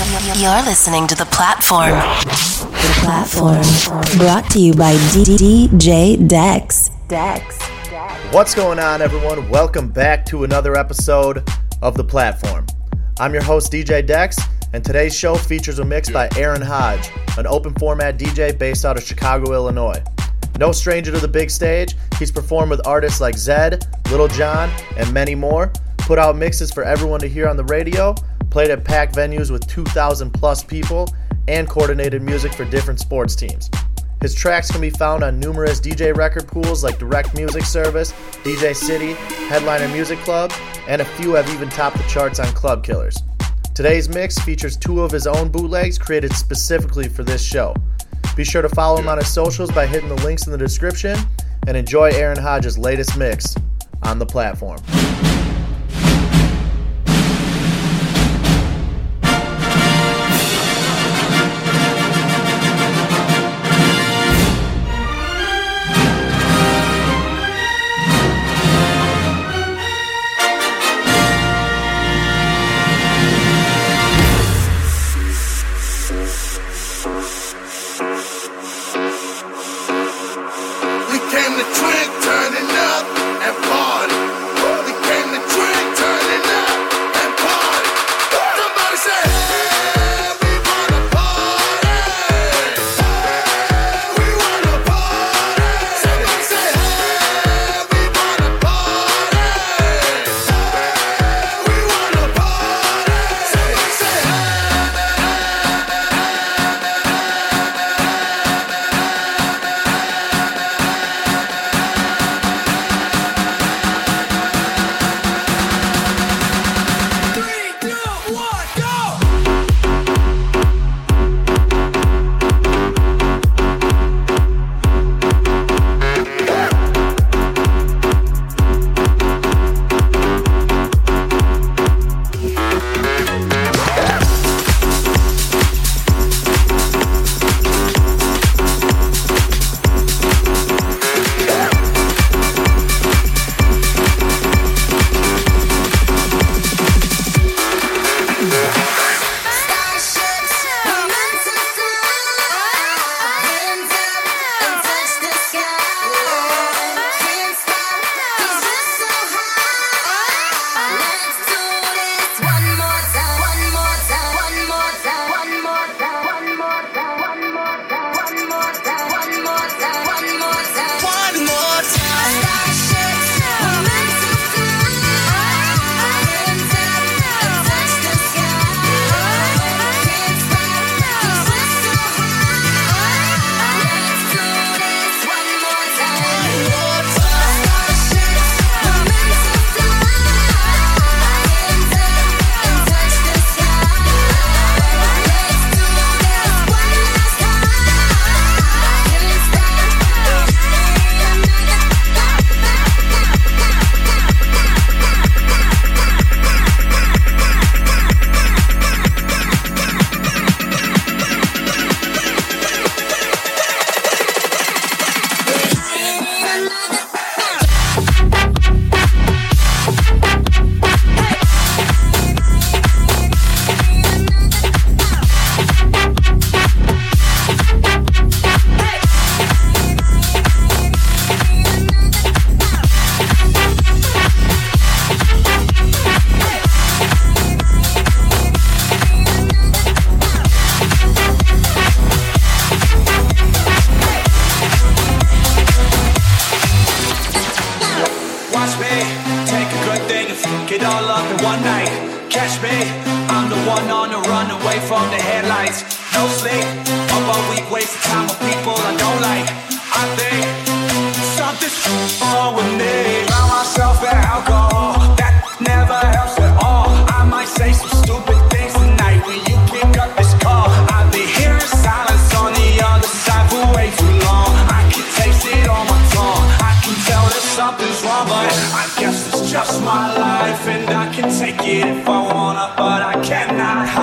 You're listening to The Platform. The Platform. Brought to you by DJ Dex. Dex. What's going on, everyone? Welcome back to another episode of The Platform. I'm your host, DJ Dex, and today's show features a mix by Aaron Hodge, an open format DJ based out of Chicago, Illinois. No stranger to the big stage, he's performed with artists like Zedd, Lil Jon, and many more, put out mixes for everyone to hear on the radio, played at packed venues with 2,000 plus people, and coordinated music for different sports teams. His tracks can be found on numerous DJ record pools like Direct Music Service, DJ City, Headliner Music Club, and a few have even topped the charts on Club Killers. Today's mix features two of his own bootlegs created specifically for this show. Be sure to follow him on his socials by hitting the links in the description and enjoy Aaron Hodge's latest mix on the platform. away from the headlights. No sleep, up all week, wasting time with people I don't like. I think something's wrong with me. Found myself at alcohol, that never helps at all. I might say some stupid things tonight when you pick up this call. I've silence on the other side for way too long. I can taste it on my tongue. I can tell that something's wrong, but I guess it's just my life, and I can take it if I wanna, but I cannot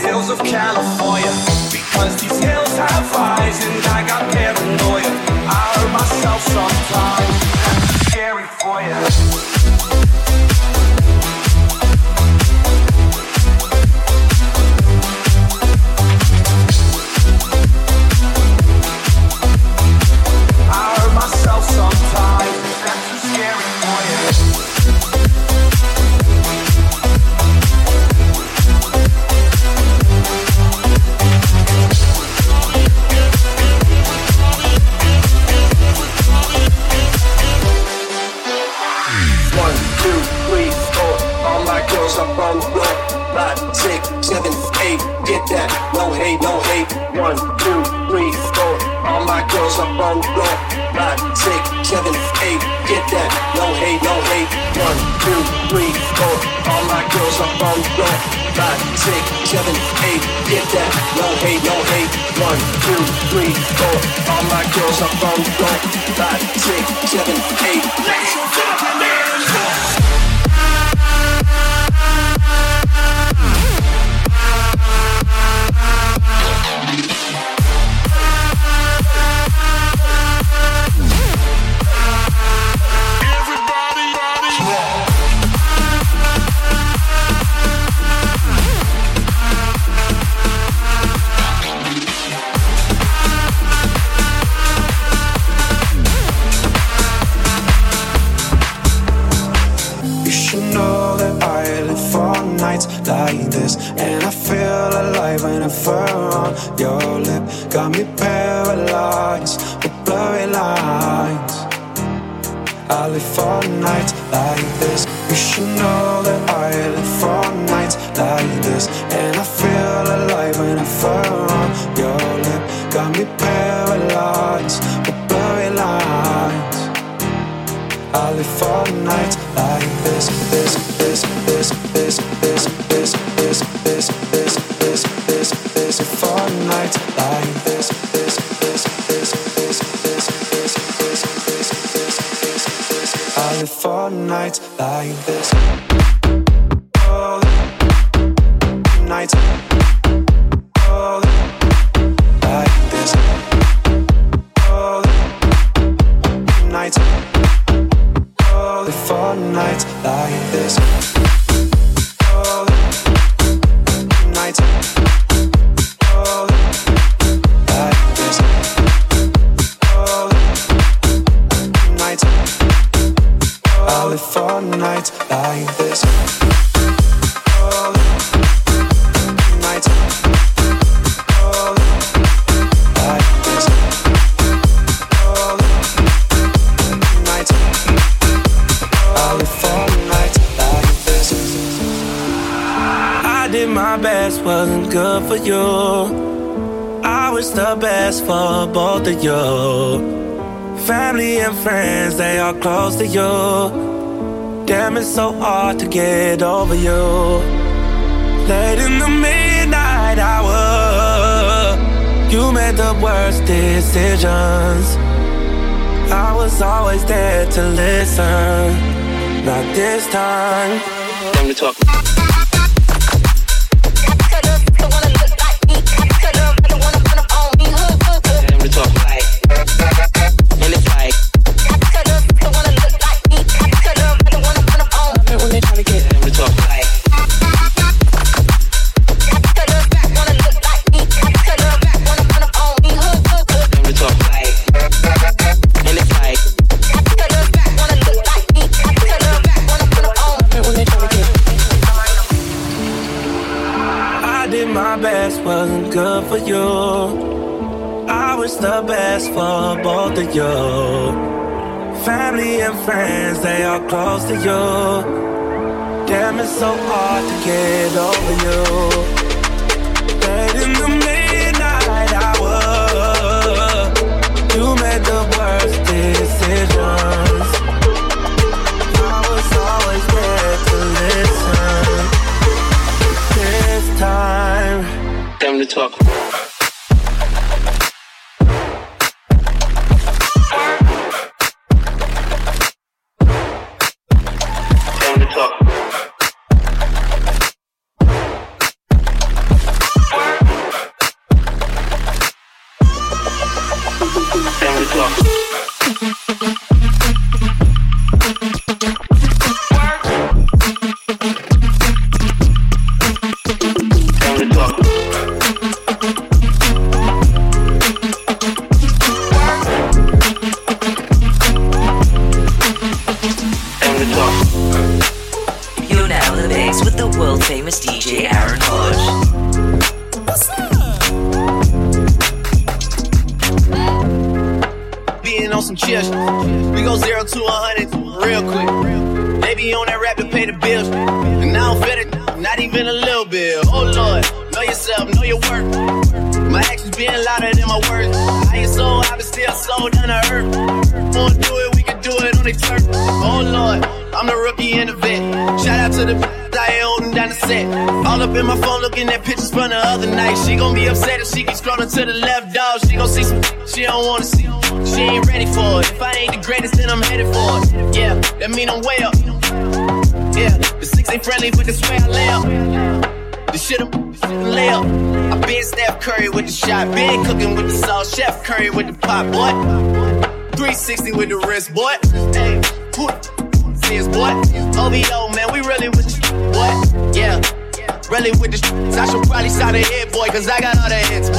hills of California. Because these hills have eyes and I got paranoia. I heard myself something. One, two, three, four. All my girls up on your five, six, seven, eight. Get that, no hate, no hate. One, two, three, four. All my girls up on your five, six, seven, eight. Let's go, nights like this. to listen. Not this time. Scrolling to the left, dog. She gon' see some she don't wanna see. She ain't ready for it. If I ain't the greatest, then I'm headed for it. Yeah, that mean I'm way up. Yeah, the six ain't friendly, but this way I up. The shit I'm lay up. I been Steph Curry with the shot, been cooking with the sauce, Chef Curry with the pot, boy. 360 with the wrist, boy. Hey, who the is, boy? OVO, man, we really with you, boy. Yeah, really with the sh- I should probably start a hit, boy, cause I got all the hits, boy.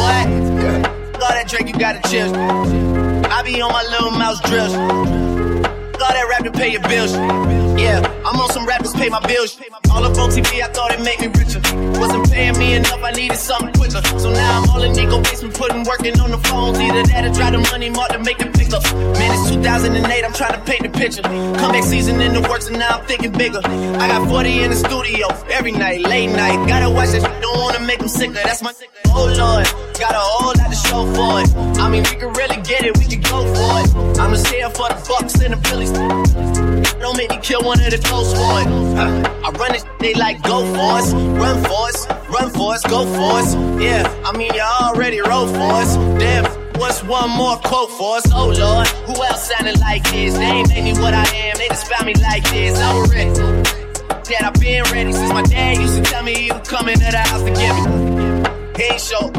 All that drink, you gotta chill. I be on my little mouse drill. All that rap to pay your bills. Yeah, I'm on some rappers pay my bills. All up on TV, I thought it made me richer. Wasn't paying me enough, I needed something quicker. So now I'm all in Nico basement, putting working on the phones. Either that or try the money mark to make the pickup. Man, it's 2008, I'm trying to paint the picture. Comeback season in the works, and now I'm thinking bigger. I got 40 in the studio every night, late night. Gotta watch that, shit, don't wanna make them sicker. That's my oh lord. Got a whole lot to show for it. I mean, we could really get it, we can go for it. I'm just here for the Bucks and the Phillies. Don't make me kill one of the close ones. I run it, they like go for us, run for us, run for us, go for us. Yeah, I mean you already wrote for us. Damn, what's one more quote for us? Oh Lord, who else sounded like this? They ain't made me what I am, they just found me like this. I was ready. Dad, I've been ready since my dad used to tell me he was coming to the house to get me. He ain't show.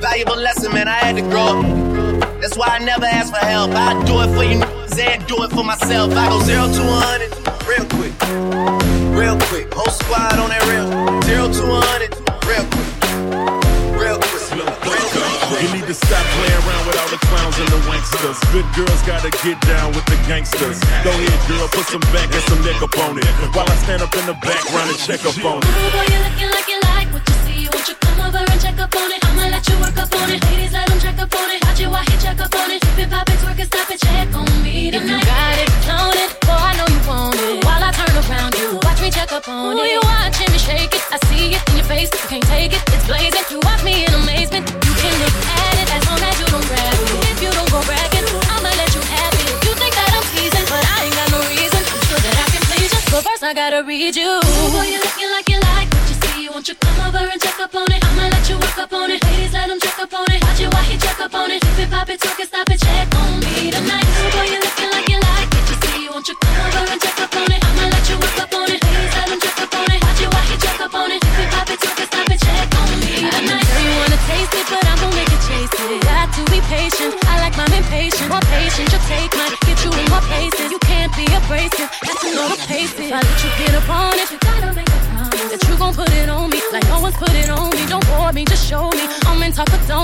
Valuable lesson, man, I had to grow up. That's why I never ask for help. I do it for you and do it for myself. I go zero to 100 real quick. Real quick. Whole squad on that real. Zero to 100 real quick. Real quick. You need to stop playing around with all the clowns and the wanksters. Good girls gotta get down with the gangsters. Go ahead, girl, put some back and some neck up on it. While I stand up in the background and check up on it. Ooh, boy, you looking like read you.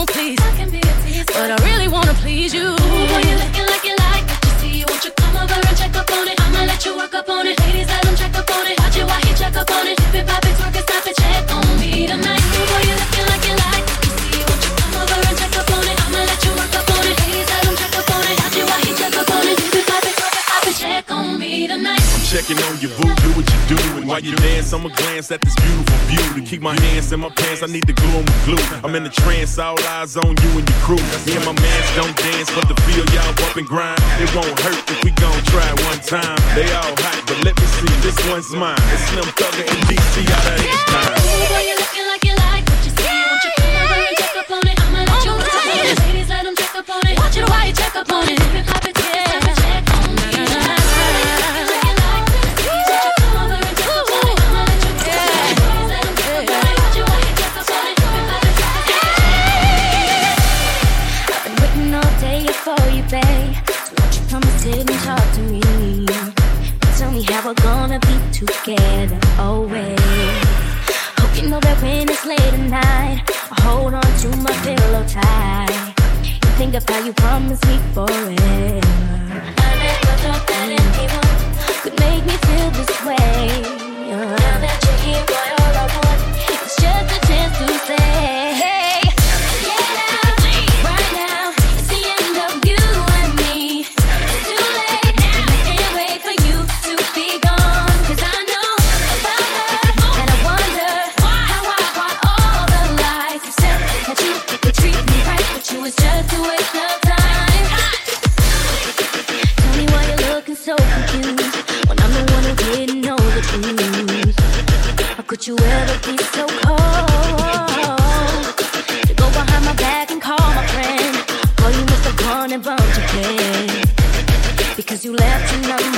Oh, please. On me tonight. Checking on your boo, do what you do. And while you dance, I'ma glance at this beautiful view. To keep my hands in my pants, I need to glue 'em with glue. I'm in a trance, all eyes on you and your crew. Me and my mans don't dance, but to feel y'all bump and grind, it won't hurt if we gon' try one time. They all hot, but let me see, this one's mine. It's Slim Thugga and DC out of H-Town. Boy, you looking like you like what you see. Won't you come over and check up on it? I'ma let you work up on it. Ladies, let them check up on it. Watch it while you check up on it. Tip it, pop it, twerk it, stop it, together always. Hope you know that when it's late at night, I hold on to my pillow tight. And think of how you promised me forever. I never thought that anyone could make me feel this way. Uh. Now that you're here, boy, you ever be so cold to go behind my back and call my friend? Boy, you must have gone and bumped your head because you left your number.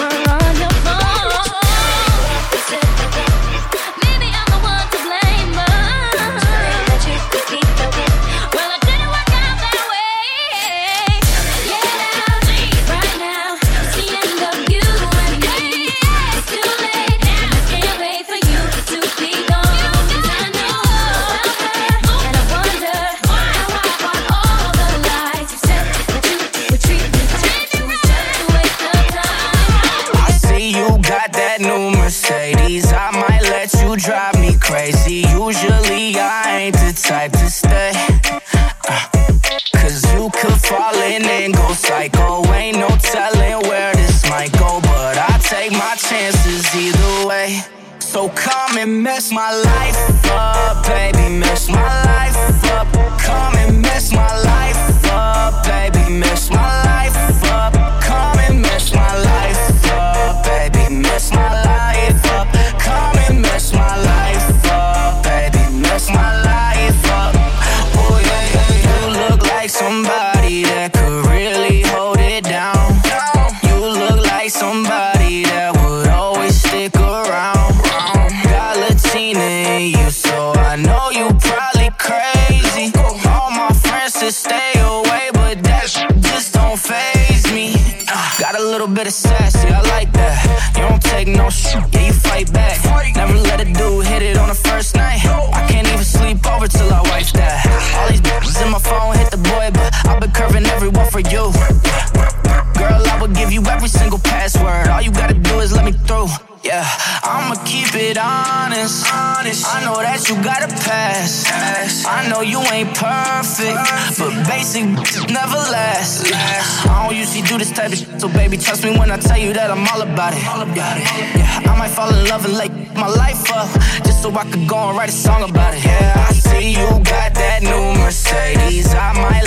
know you ain't perfect, but basic never last. I don't usually do this type of shit, so baby, trust me when I tell you that I'm all about it. Yeah, I might fall in love and lay my life up just so I could go and write a song about it. Yeah, I see you got that new Mercedes. I might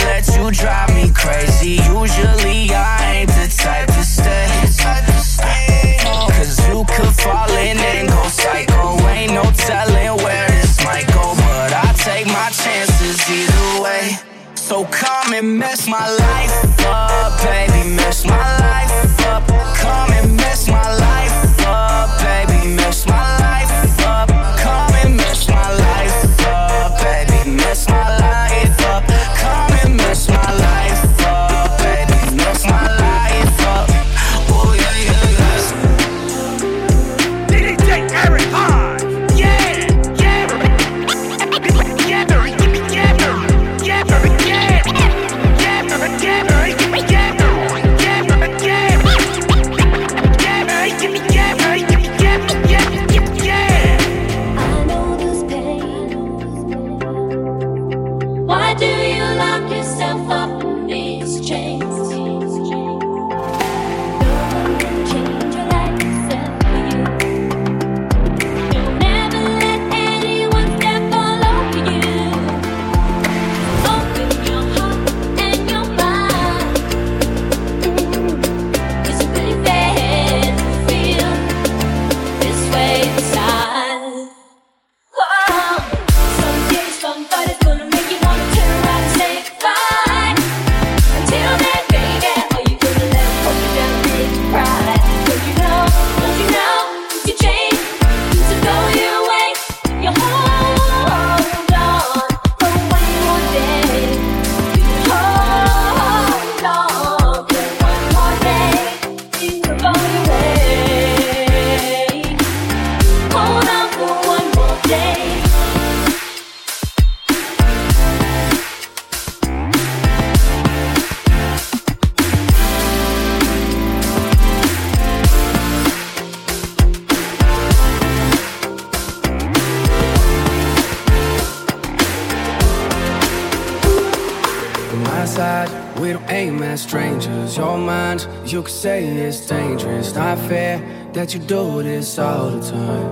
You could say it's dangerous, not fair that you do this all the time.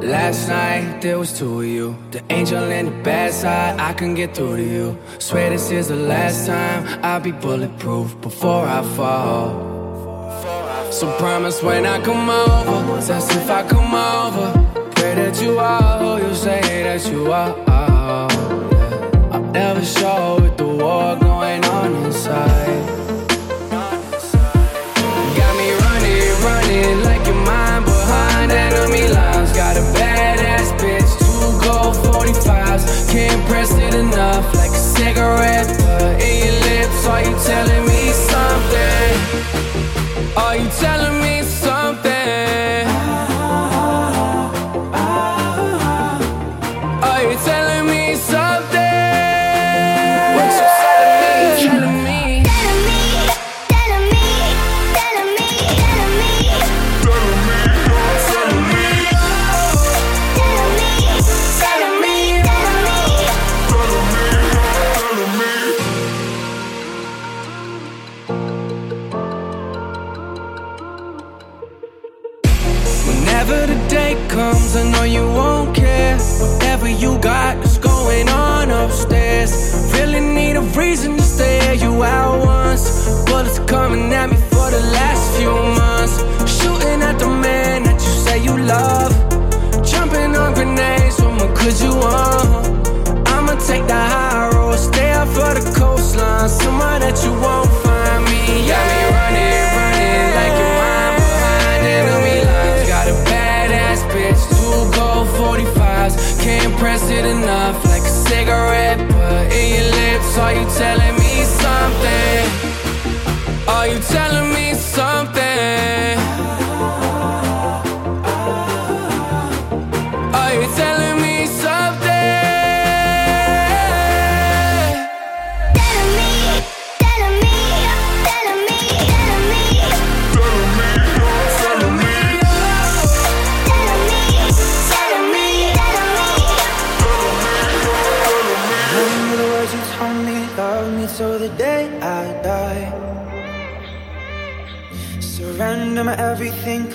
Last night there was two of you, the angel and the bad side. I can get through to you. Swear this is the last time I'll be bulletproof before I fall. So promise when I come over, test if I come over. Pray that you are who you say that you are. I'm never sure with the war going on inside. behind enemy lines. Got a badass bitch, two gold 45s. Can't press it enough, like a cigarette butt in your lips. Are you telling me something? Are you telling me something?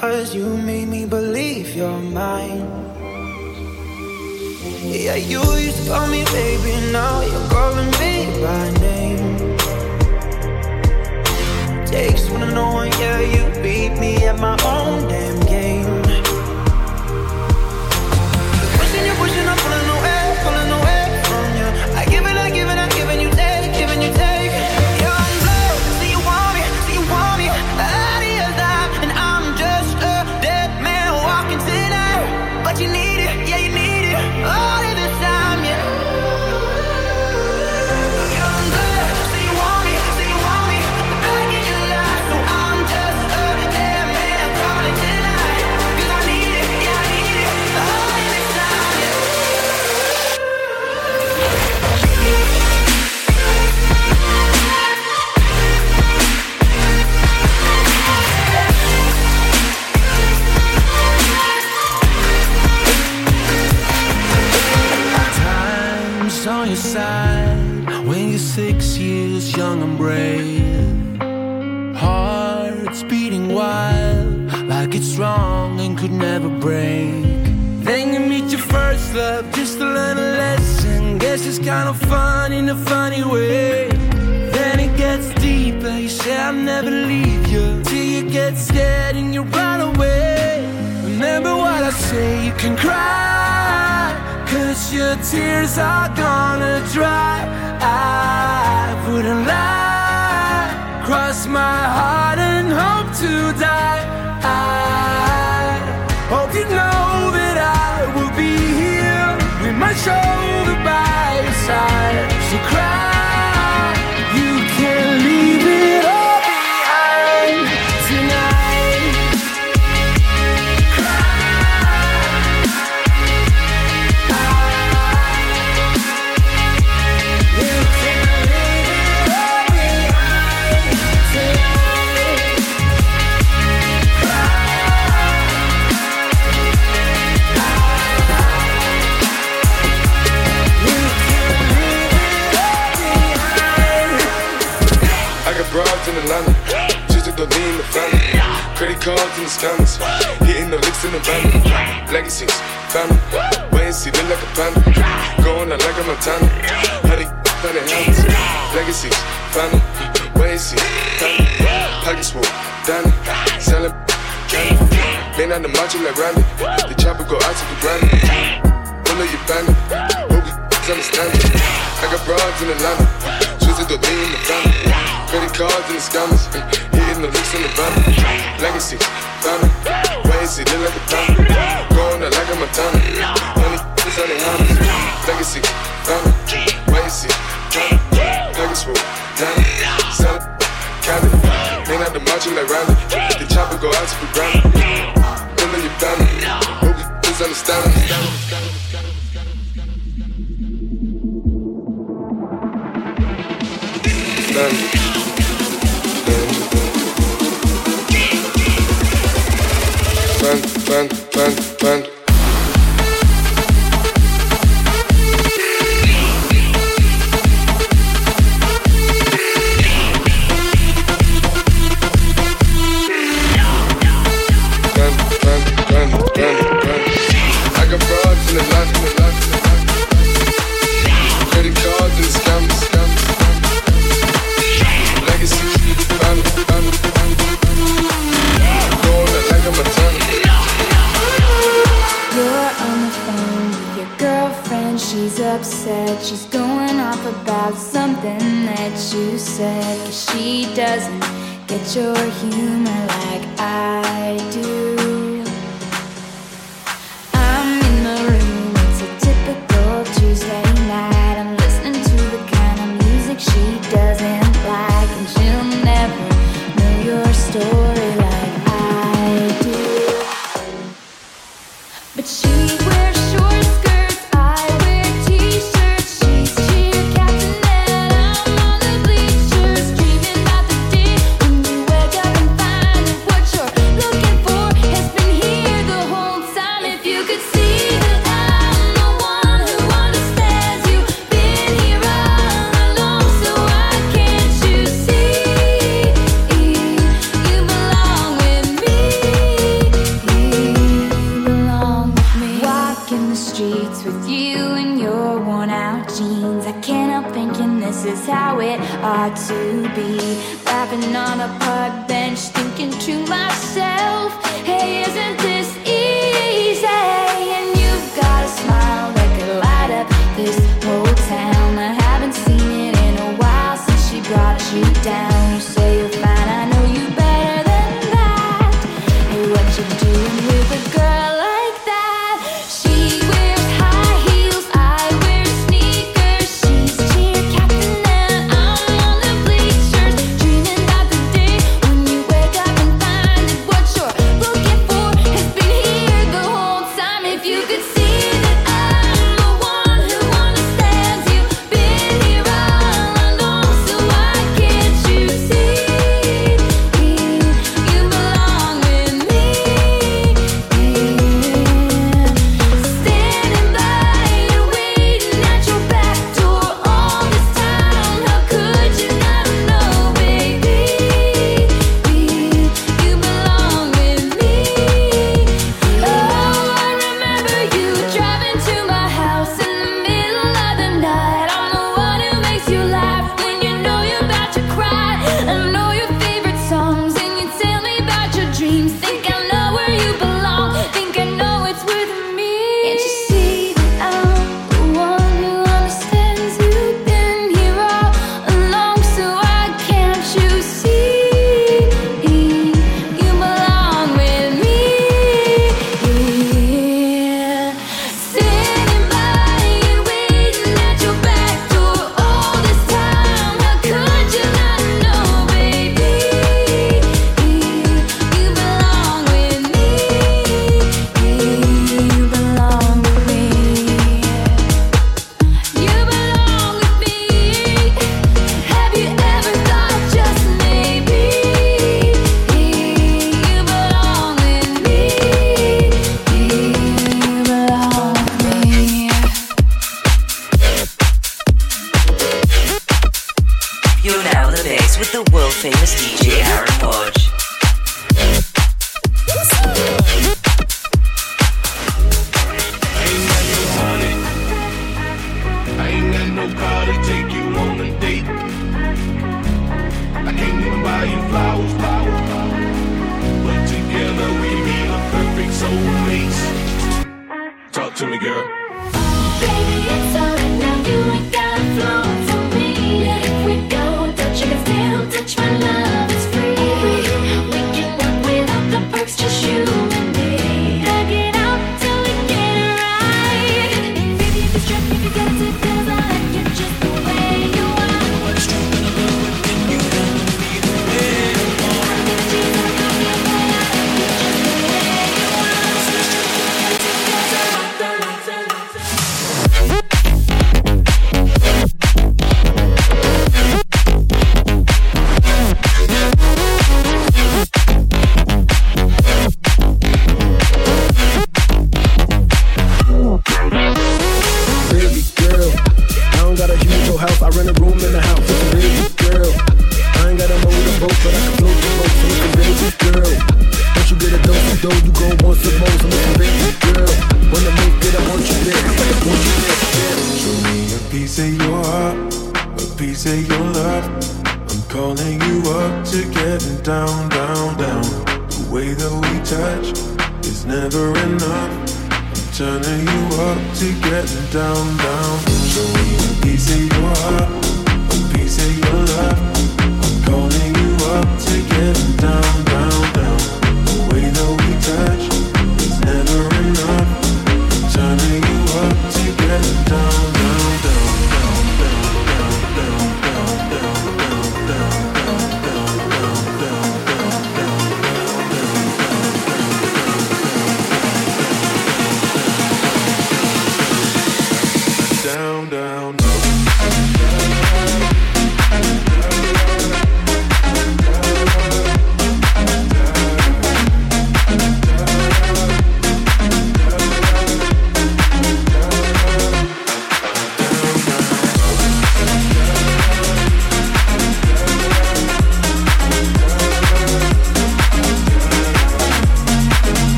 Cause you made me believe you're mine. Yeah, you used to call me baby, now you're calling me by name. Takes one to know one, yeah, you beat me at my own game. Six years young and brave. Hearts beating wild like it's wrong and could never break. Then you meet your first love just to learn a lesson. Guess it's kind of fun in a funny way. Then it gets deeper. You say I'll never leave you till you get scared and you run away. Remember what I say, you can cry. Cause your tears are gonna dry. I wouldn't lie. Cross my heart and hope to die. I hope you know that I will be here with my shoulder by your side. Cards in the scammers, hitting the licks in the van. Legacies, family, wait and see, look like a panda. Going out like a Montana, how they hands. Legacies, family, wait and see, family. Pockets full, Danny, selling candy. Lean on the macho like Randy, the chopper go out to the granny. Pull up your bandit, hope understand it. I got broads in Atlanta, Twisted the lean in the family. Credit cards and the scammers, the licks in the. Legacy, family, wait and see, look like a panda. Going out like a Montana, honey, it's on the. Legacy, family, wait and see, family. Pockets full, Danny, selling candy. Lean out the macho like Randy, the chopper go out to the granny. Pull up your bandit, hope you understand it. Bandit. Band, band, band, upset. She's going off about something that you said. Cause she doesn't get your humor like I do. You down.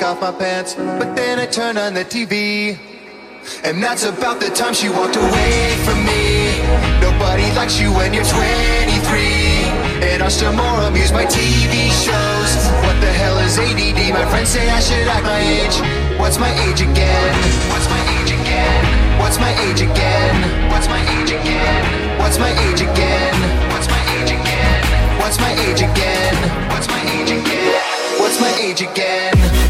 take off my pants, but then I turn on the TV. And that's about the time she walked away from me. Nobody likes you when you're 23. And I'm still more amused by TV shows. What the hell is ADD? My friends say I should act my age. What's my age again? What's my age again? What's my age again? What's my age again? What's my age again? What's my age again? What's my age again? What's my age again? What's my age again?